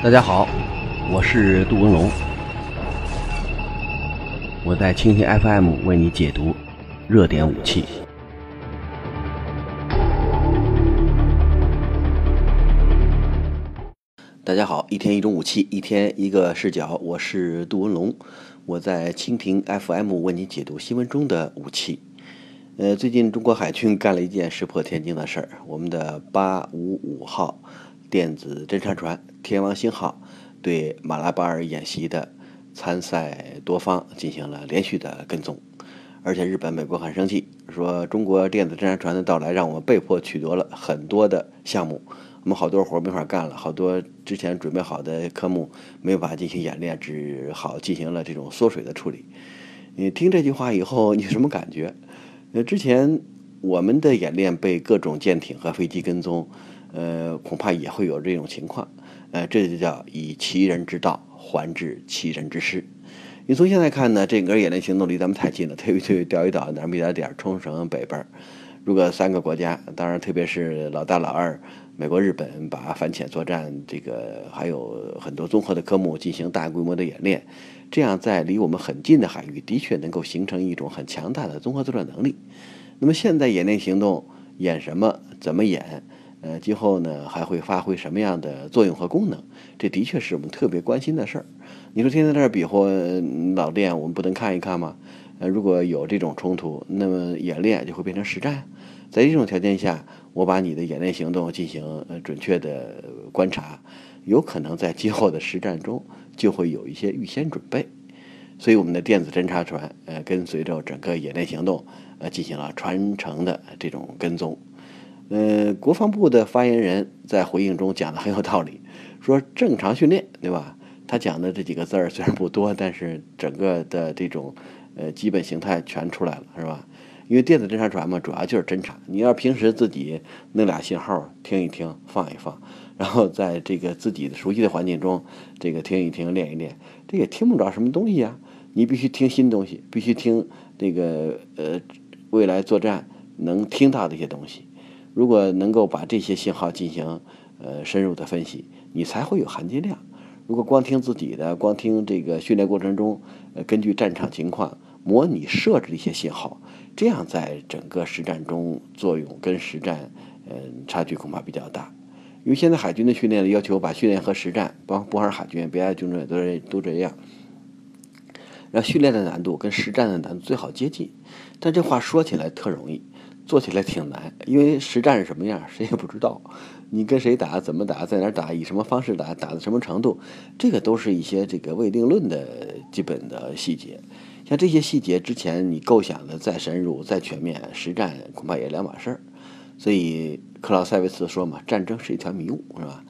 大家好，我是杜文龙，我在蜻蜓 FM 为你解读热点武器。大家好，一天一种武器，一天一个视角，我是杜文龙，我在蜻蜓 FM 为你解读新闻中的武器。呃，最近中国海军干了一件石破天惊的事儿，我们的八五五号。电子侦察船“天王星号”对马拉巴尔演习的参赛多方进行了连续的跟踪，而且日本、美国很生气，说中国电子侦察船的到来让我们被迫取得了很多的项目，我们好多活没法干了，好多之前准备好的科目没法进行演练，只好进行了这种缩水的处理。你听这句话以后，你什么感觉？呃，之前我们的演练被各种舰艇和飞机跟踪。呃，恐怕也会有这种情况，呃，这就叫以其人之道还治其人之身。你从现在看呢，这个演练行动离咱们太近了，特别是钓鱼岛南边点冲绳北边。如果三个国家，当然特别是老大老二，美国、日本把反潜作战这个还有很多综合的科目进行大规模的演练，这样在离我们很近的海域，的确能够形成一种很强大的综合作战能力。那么现在演练行动演什么？怎么演？呃，今后呢还会发挥什么样的作用和功能？这的确是我们特别关心的事儿。你说天天在这比划老练，我们不能看一看吗？呃，如果有这种冲突，那么演练就会变成实战。在这种条件下，我把你的演练行动进行呃准确的观察，有可能在今后的实战中就会有一些预先准备。所以，我们的电子侦察船呃跟随着整个演练行动呃进行了全程的这种跟踪。呃，国防部的发言人在回应中讲的很有道理，说正常训练，对吧？他讲的这几个字儿虽然不多，但是整个的这种呃基本形态全出来了，是吧？因为电子侦察船嘛，主要就是侦察。你要平时自己弄俩信号听一听，放一放，然后在这个自己熟悉的环境中，这个听一听，练一练，这也听不着什么东西呀。你必须听新东西，必须听这个呃未来作战能听到的一些东西。如果能够把这些信号进行呃深入的分析，你才会有含金量。如果光听自己的，光听这个训练过程中，呃，根据战场情况模拟设置一些信号，这样在整个实战中作用跟实战，嗯，差距恐怕比较大。因为现在海军的训练要求，把训练和实战，包不光是海军，别的军种也都都这样，让训练的难度跟实战的难度最好接近。但这话说起来特容易。做起来挺难，因为实战是什么样，谁也不知道。你跟谁打，怎么打，在哪打，以什么方式打，打到什么程度，这个都是一些这个未定论的基本的细节。像这些细节，之前你构想的再深入、再全面，实战恐怕也两码事儿。所以克劳塞维茨说嘛，战争是一条迷雾，是吧？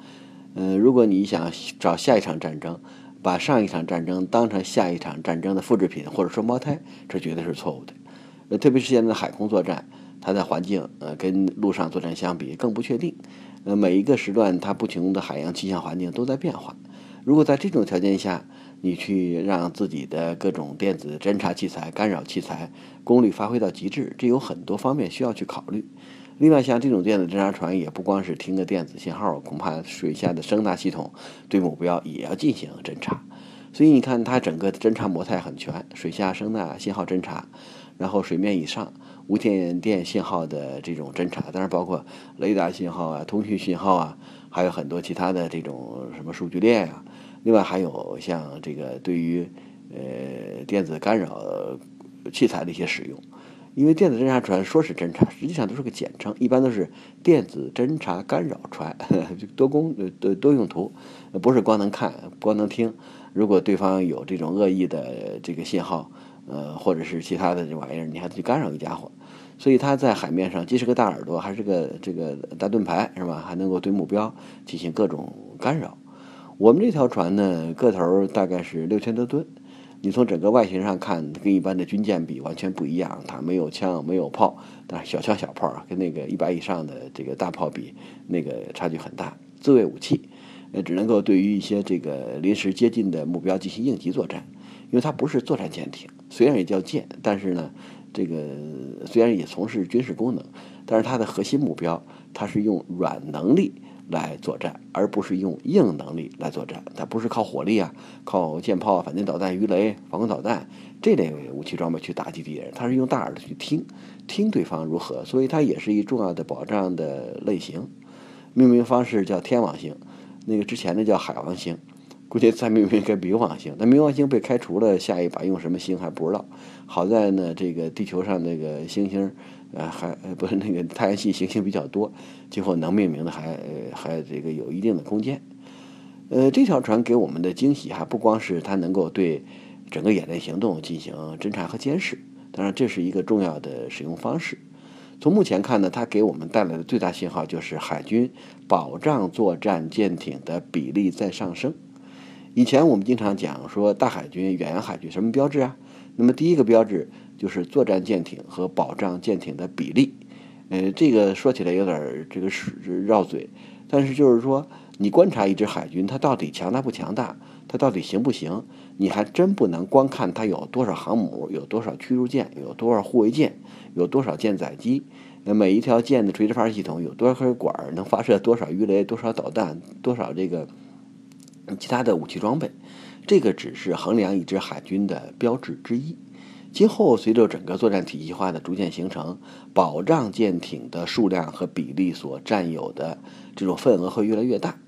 嗯，如果你想找下一场战争，把上一场战争当成下一场战争的复制品或者双胞胎，这绝对是错误的。呃，特别是现在的海空作战。它的环境，呃，跟陆上作战相比更不确定，呃，每一个时段它不同的海洋气象环境都在变化。如果在这种条件下，你去让自己的各种电子侦察器材、干扰器材功率发挥到极致，这有很多方面需要去考虑。另外，像这种电子侦察船，也不光是听个电子信号，恐怕水下的声纳系统对目标也要进行侦察。所以你看，它整个的侦察模态很全，水下声纳信号侦察，然后水面以上。无线电信号的这种侦查，当然包括雷达信号啊、通讯信号啊，还有很多其他的这种什么数据链啊。另外还有像这个对于呃电子干扰器材的一些使用，因为电子侦察船说是侦察，实际上都是个简称，一般都是电子侦察干扰船，多功多多用途，不是光能看、光能听。如果对方有这种恶意的这个信号。呃，或者是其他的这玩意儿，你还得去干扰一家伙，所以它在海面上既是个大耳朵，还是个这个大盾牌，是吧？还能够对目标进行各种干扰。我们这条船呢，个头大概是六千多吨，你从整个外形上看，跟一般的军舰比完全不一样。它没有枪，没有炮，但是小枪小炮啊，跟那个一百以上的这个大炮比，那个差距很大。自卫武器，呃，只能够对于一些这个临时接近的目标进行应急作战。因为它不是作战舰艇，虽然也叫舰，但是呢，这个虽然也从事军事功能，但是它的核心目标，它是用软能力来作战，而不是用硬能力来作战。它不是靠火力啊，靠舰炮、反舰导弹、鱼雷、防空导弹这类武器装备去打击敌人，它是用大耳朵去听，听对方如何。所以它也是一重要的保障的类型。命名方式叫天王星，那个之前的叫海王星。估计再命名个冥王星，那冥王星被开除了，下一把用什么星还不知道。好在呢，这个地球上那个星星，呃，还不是那个太阳系行星比较多，今后能命名的还还这个有一定的空间。呃，这条船给我们的惊喜还不光是它能够对整个演练行动进行侦察和监视，当然这是一个重要的使用方式。从目前看呢，它给我们带来的最大信号就是海军保障作战舰艇的比例在上升。以前我们经常讲说大海军、远洋海军什么标志啊？那么第一个标志就是作战舰艇和保障舰艇的比例。呃，这个说起来有点这个是绕嘴，但是就是说，你观察一支海军，它到底强大不强大，它到底行不行？你还真不能光看它有多少航母、有多少驱逐舰、有多少护卫舰、有多少舰载机，那，每一条舰的垂直发射系统有多少根管，能发射多少鱼雷、多少导弹、多少这个。其他的武器装备，这个只是衡量一支海军的标志之一。今后随着整个作战体系化的逐渐形成，保障舰艇的数量和比例所占有的这种份额会越来越大。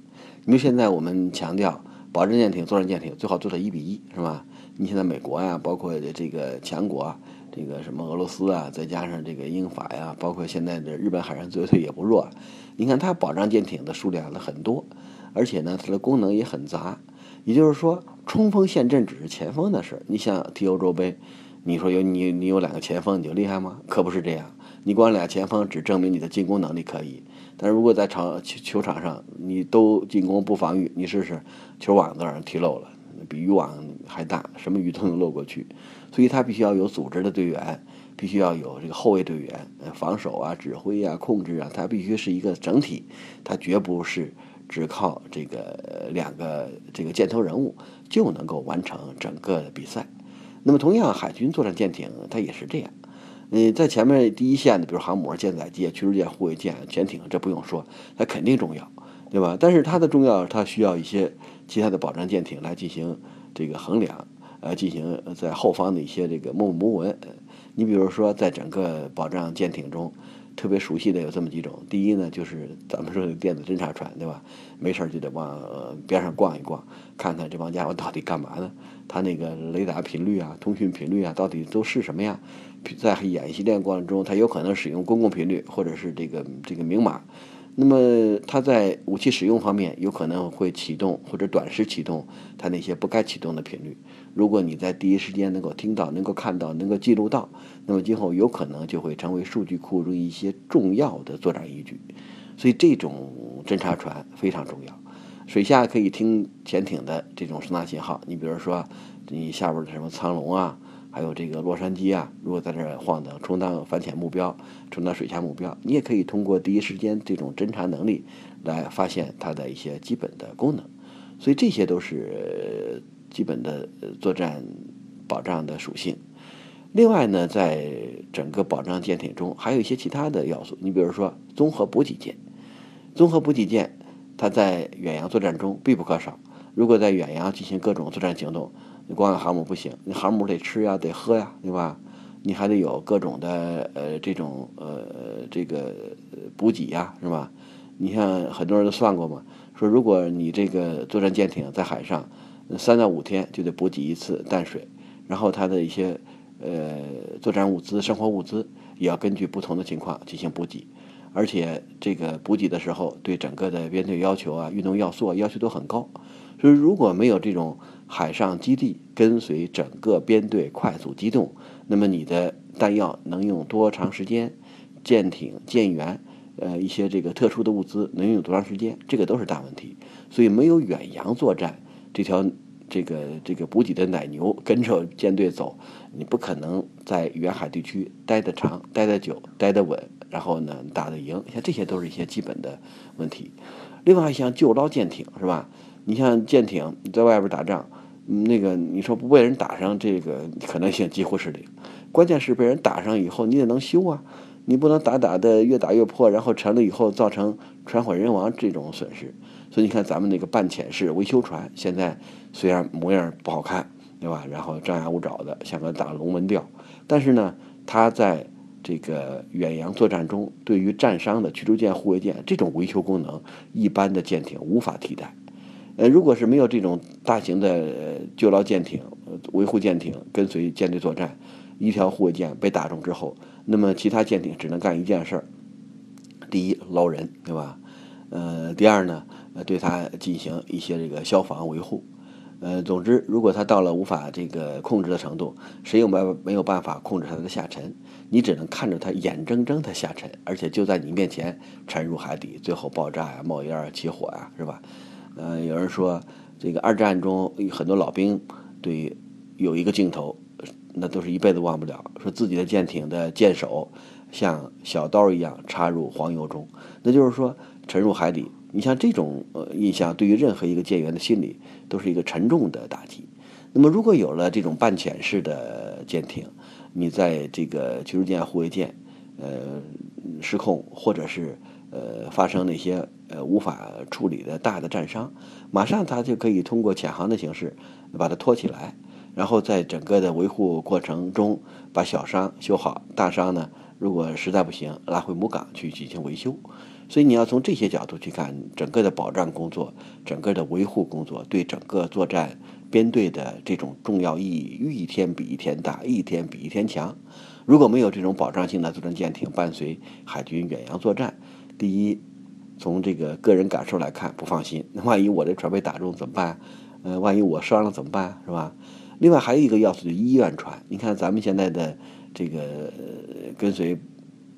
因为现在我们强调保障舰艇、作战舰艇最好做到一比一，是吧？你现在美国呀，包括这个强国，这个什么俄罗斯啊，再加上这个英法呀，包括现在的日本海上自卫队也不弱。你看它保障舰艇的数量呢很多。而且呢，它的功能也很杂，也就是说，冲锋陷阵只是前锋的事。你像踢欧洲杯，你说有你你有两个前锋你就厉害吗？可不是这样。你光俩前锋只证明你的进攻能力可以，但如果在场球球场上你都进攻不防御，你试试球网都让人踢漏了，比渔网还大，什么鱼都能漏过去。所以他必须要有组织的队员，必须要有这个后卫队员，防守啊、指挥啊、控制啊，它必须是一个整体，它绝不是。只靠这个两个这个箭头人物就能够完成整个比赛。那么，同样海军作战舰艇它也是这样。嗯，在前面第一线的，比如航母、舰载机、驱逐舰、护卫舰、潜艇，这不用说，它肯定重要，对吧？但是它的重要，它需要一些其他的保障舰艇来进行这个衡量，呃，进行在后方的一些这个默默无闻。你比如说，在整个保障舰艇中。特别熟悉的有这么几种，第一呢，就是咱们说的电子侦察船，对吧？没事就得往边上逛一逛，看看这帮家伙到底干嘛呢？他那个雷达频率啊、通讯频率啊，到底都是什么呀？在演习练过程中，他有可能使用公共频率或者是这个这个明码。那么它在武器使用方面，有可能会启动或者短时启动它那些不该启动的频率。如果你在第一时间能够听到、能够看到、能够记录到，那么今后有可能就会成为数据库中一些重要的作战依据。所以这种侦察船非常重要。水下可以听潜艇的这种声纳信号，你比如说你下边的什么苍龙啊。还有这个洛杉矶啊，如果在这儿晃荡，充当反潜目标，充当水下目标，你也可以通过第一时间这种侦察能力来发现它的一些基本的功能。所以这些都是基本的作战保障的属性。另外呢，在整个保障舰艇中，还有一些其他的要素。你比如说综合补给舰，综合补给舰它在远洋作战中必不可少。如果在远洋进行各种作战行动，光有航母不行，你航母得吃呀，得喝呀，对吧？你还得有各种的呃这种呃这个补给呀，是吧？你像很多人都算过嘛，说如果你这个作战舰艇在海上三到五天就得补给一次淡水，然后它的一些呃作战物资、生活物资也要根据不同的情况进行补给，而且这个补给的时候对整个的编队要求啊、运动要素啊要求都很高，所以如果没有这种。海上基地跟随整个编队快速机动，那么你的弹药能用多长时间？舰艇、舰员，呃，一些这个特殊的物资能用多长时间？这个都是大问题。所以没有远洋作战这条这个这个补给的奶牛 跟着舰队走，你不可能在远海地区待得长、待得久、待得稳，然后呢打得赢。像这些都是一些基本的问题。另外像救捞舰艇是吧？你像舰艇在外边打仗。那个你说不被人打上，这个可能性几乎是零。关键是被人打上以后，你得能修啊。你不能打打的越打越破，然后沉了以后造成船毁人亡这种损失。所以你看咱们那个半潜式维修船，现在虽然模样不好看，对吧？然后张牙舞爪的，像个大龙门吊，但是呢，它在这个远洋作战中，对于战伤的驱逐舰、护卫舰这种维修功能，一般的舰艇无法替代。呃，如果是没有这种大型的救捞舰艇、维护舰艇跟随舰队作战，一条护卫舰被打中之后，那么其他舰艇只能干一件事儿：第一，捞人，对吧？呃，第二呢，呃，对它进行一些这个消防维护。呃，总之，如果它到了无法这个控制的程度，谁又没没有办法控制它的下沉？你只能看着它眼睁睁的下沉，而且就在你面前沉入海底，最后爆炸呀、冒烟啊、起火呀，是吧？呃，有人说这个二战中很多老兵对有一个镜头，那都是一辈子忘不了，说自己的舰艇的舰首像小刀一样插入黄油中，那就是说沉入海底。你像这种呃印象，对于任何一个舰员的心理都是一个沉重的打击。那么如果有了这种半潜式的舰艇，你在这个驱逐舰、护卫舰呃失控，或者是呃发生那些呃无法处理的大的战伤，马上他就可以通过潜航的形式把它拖起来，然后在整个的维护过程中把小伤修好，大伤呢如果实在不行拉回母港去进行维修。所以你要从这些角度去看整个的保障工作，整个的维护工作对整个作战编队的这种重要意义，一天比一天大，一天比一天强。如果没有这种保障性的作战舰艇伴随海军远洋作战，第一，从这个个人感受来看不放心，那万一我这船被打中怎么办？呃，万一我伤了怎么办？是吧？另外还有一个要素就是医院船，你看咱们现在的这个跟随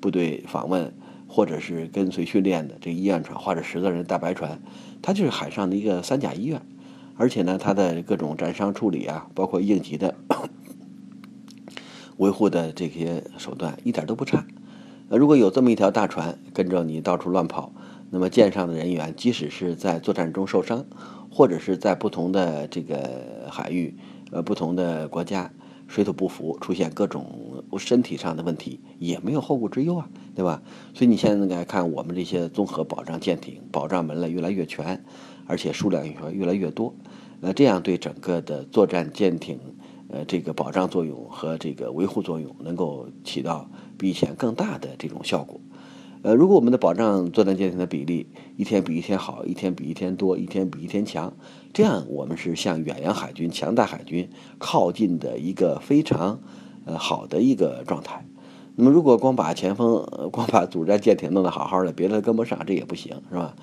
部队访问。或者是跟随训练的这医院船，或者十个人大白船，它就是海上的一个三甲医院，而且呢，它的各种战伤处理啊，包括应急的 维护的这些手段一点都不差。如果有这么一条大船跟着你到处乱跑，那么舰上的人员即使是在作战中受伤，或者是在不同的这个海域，呃，不同的国家。水土不服，出现各种身体上的问题，也没有后顾之忧啊，对吧？所以你现在来看，我们这些综合保障舰艇保障门类越来越全，而且数量也越来越多，那这样对整个的作战舰艇，呃，这个保障作用和这个维护作用，能够起到比以前更大的这种效果。呃，如果我们的保障作战舰艇的比例一天比一天好，一天比一天多，一天比一天强，这样我们是向远洋海军、强大海军靠近的一个非常呃好的一个状态。那么，如果光把前锋、光把主战舰艇弄得好好的，别的跟不上，这也不行，是吧？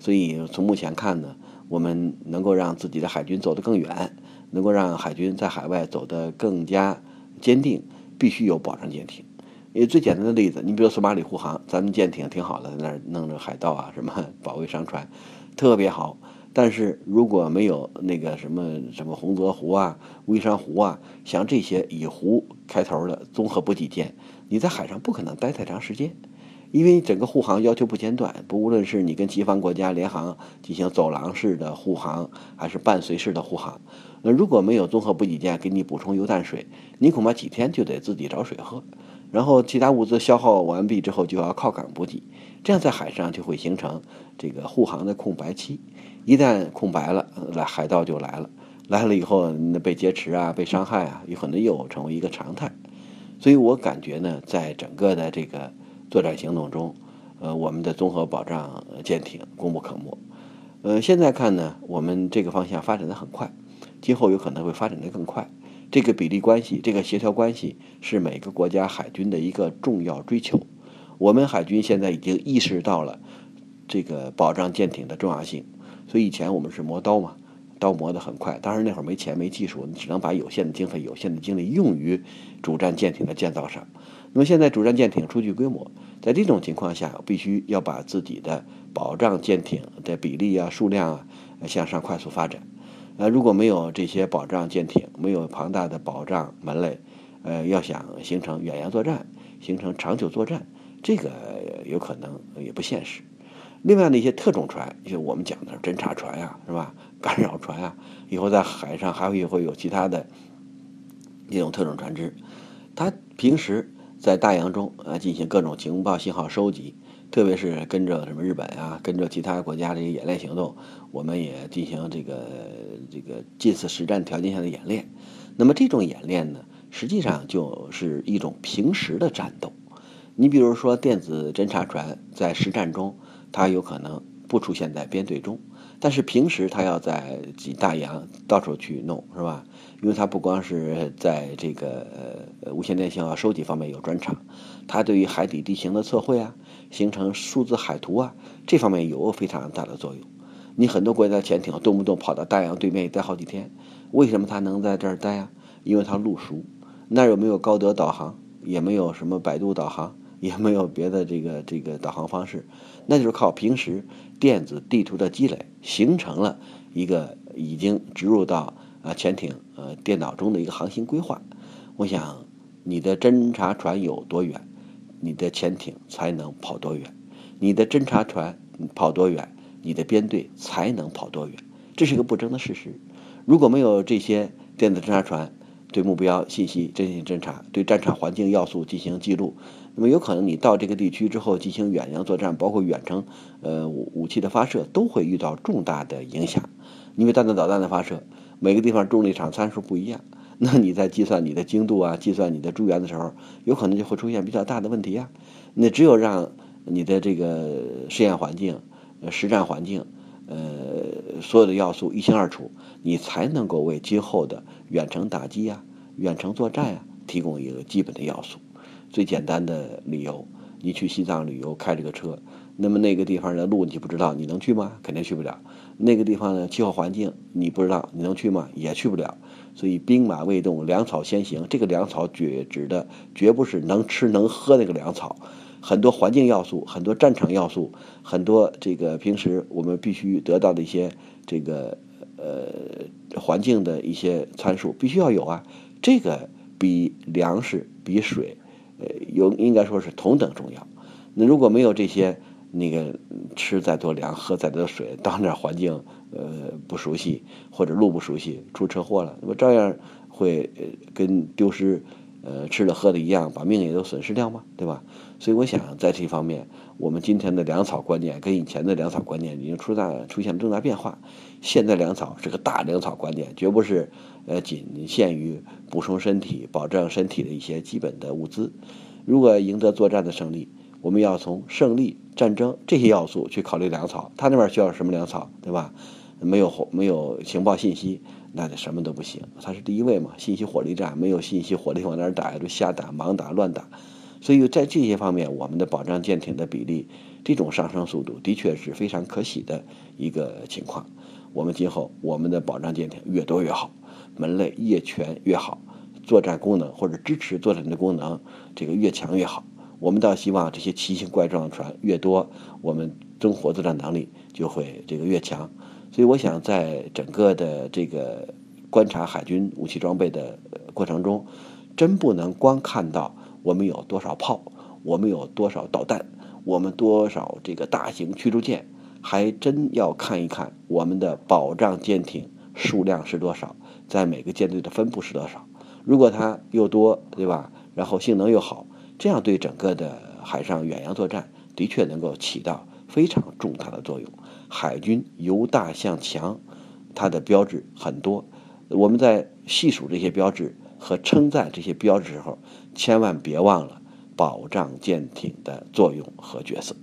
所以从目前看呢，我们能够让自己的海军走得更远，能够让海军在海外走得更加坚定，必须有保障舰艇。为最简单的例子，你比如索马里护航，咱们舰艇挺好的，在那儿弄着海盗啊，什么保卫商船，特别好。但是如果没有那个什么什么洪泽湖啊、微山湖啊，像这些以湖开头的综合补给舰，你在海上不可能待太长时间，因为整个护航要求不间断，不无论是你跟西方国家联航进行走廊式的护航，还是伴随式的护航，那如果没有综合补给舰给你补充油淡水，你恐怕几天就得自己找水喝。然后其他物资消耗完毕之后，就要靠港补给，这样在海上就会形成这个护航的空白期。一旦空白了，来海盗就来了，来了以后那被劫持啊，被伤害啊，有可能又成为一个常态。所以我感觉呢，在整个的这个作战行动中，呃，我们的综合保障舰艇功不可没。呃，现在看呢，我们这个方向发展的很快，今后有可能会发展的更快。这个比例关系，这个协调关系是每个国家海军的一个重要追求。我们海军现在已经意识到了这个保障舰艇的重要性，所以以前我们是磨刀嘛，刀磨得很快。当然那会儿没钱没技术，你只能把有限的经费、有限的精力用于主战舰艇的建造上。那么现在主战舰艇初具规模，在这种情况下，必须要把自己的保障舰艇的比例啊、数量啊向上快速发展。呃，如果没有这些保障舰艇，没有庞大的保障门类，呃，要想形成远洋作战，形成长久作战，这个有可能也不现实。另外，那些特种船，就我们讲的侦察船呀，是吧？干扰船啊，以后在海上还会会有其他的这种特种船只，它平时在大洋中啊进行各种情报信号收集，特别是跟着什么日本啊，跟着其他国家的一些演练行动，我们也进行这个这个近似实战条件下的演练。那么这种演练呢，实际上就是一种平时的战斗。你比如说电子侦察船在实战中，它有可能不出现在编队中。但是平时他要在挤大洋，到处去弄，是吧？因为他不光是在这个呃无线电信号收集方面有专长，他对于海底地形的测绘啊，形成数字海图啊，这方面有非常大的作用。你很多国家的潜艇动不动跑到大洋对面待好几天，为什么他能在这儿待啊？因为他路熟，那儿有没有高德导航？也没有什么百度导航。也没有别的这个这个导航方式，那就是靠平时电子地图的积累，形成了一个已经植入到啊潜艇呃电脑中的一个航行规划。我想，你的侦察船有多远，你的潜艇才能跑多远；你的侦察船跑多远，你的编队才能跑多远。这是一个不争的事实。如果没有这些电子侦察船，对目标信息进行侦查，对战场环境要素进行记录。那么有可能你到这个地区之后进行远洋作战，包括远程呃武武器的发射，都会遇到重大的影响。因为弹道导弹的发射，每个地方重力场参数不一样，那你在计算你的精度啊，计算你的诸元的时候，有可能就会出现比较大的问题啊。那只有让你的这个试验环境、实战环境，呃，所有的要素一清二楚，你才能够为今后的远程打击呀、远程作战呀提供一个基本的要素。最简单的理由，你去西藏旅游，开这个车，那么那个地方的路你不知道，你能去吗？肯定去不了。那个地方的气候环境你不知道，你能去吗？也去不了。所以兵马未动，粮草先行。这个粮草绝指的绝不是能吃能喝那个粮草，很多环境要素，很多战场要素，很多这个平时我们必须得到的一些这个呃环境的一些参数，必须要有啊。这个比粮食比水。呃，有应该说是同等重要。那如果没有这些，那个吃再多粮，喝再多水，到那环境呃不熟悉或者路不熟悉，出车祸了，那么照样会呃跟丢失呃吃的喝的一样，把命也都损失掉吗？对吧？所以我想在这方面，我们今天的粮草观念跟以前的粮草观念已经出大出现重大变化。现在粮草是个大粮草观念，绝不是。呃，仅限于补充身体、保障身体的一些基本的物资。如果赢得作战的胜利，我们要从胜利、战争这些要素去考虑粮草。他那边需要什么粮草，对吧？没有没有情报信息，那就什么都不行。他是第一位嘛，信息火力战，没有信息火力往哪儿打，就瞎打、盲打、乱打。所以在这些方面，我们的保障舰艇的比例这种上升速度，的确是非常可喜的一个情况。我们今后我们的保障舰艇越多越好。门类越全越好，作战功能或者支持作战的功能，这个越强越好。我们倒希望这些奇形怪状的船越多，我们综合作战能力就会这个越强。所以，我想在整个的这个观察海军武器装备的过程中，真不能光看到我们有多少炮，我们有多少导弹，我们多少这个大型驱逐舰，还真要看一看我们的保障舰艇数量是多少。在每个舰队的分布是多少？如果它又多，对吧？然后性能又好，这样对整个的海上远洋作战的确能够起到非常重大的作用。海军由大向强，它的标志很多。我们在细数这些标志和称赞这些标志时候，千万别忘了保障舰艇的作用和角色。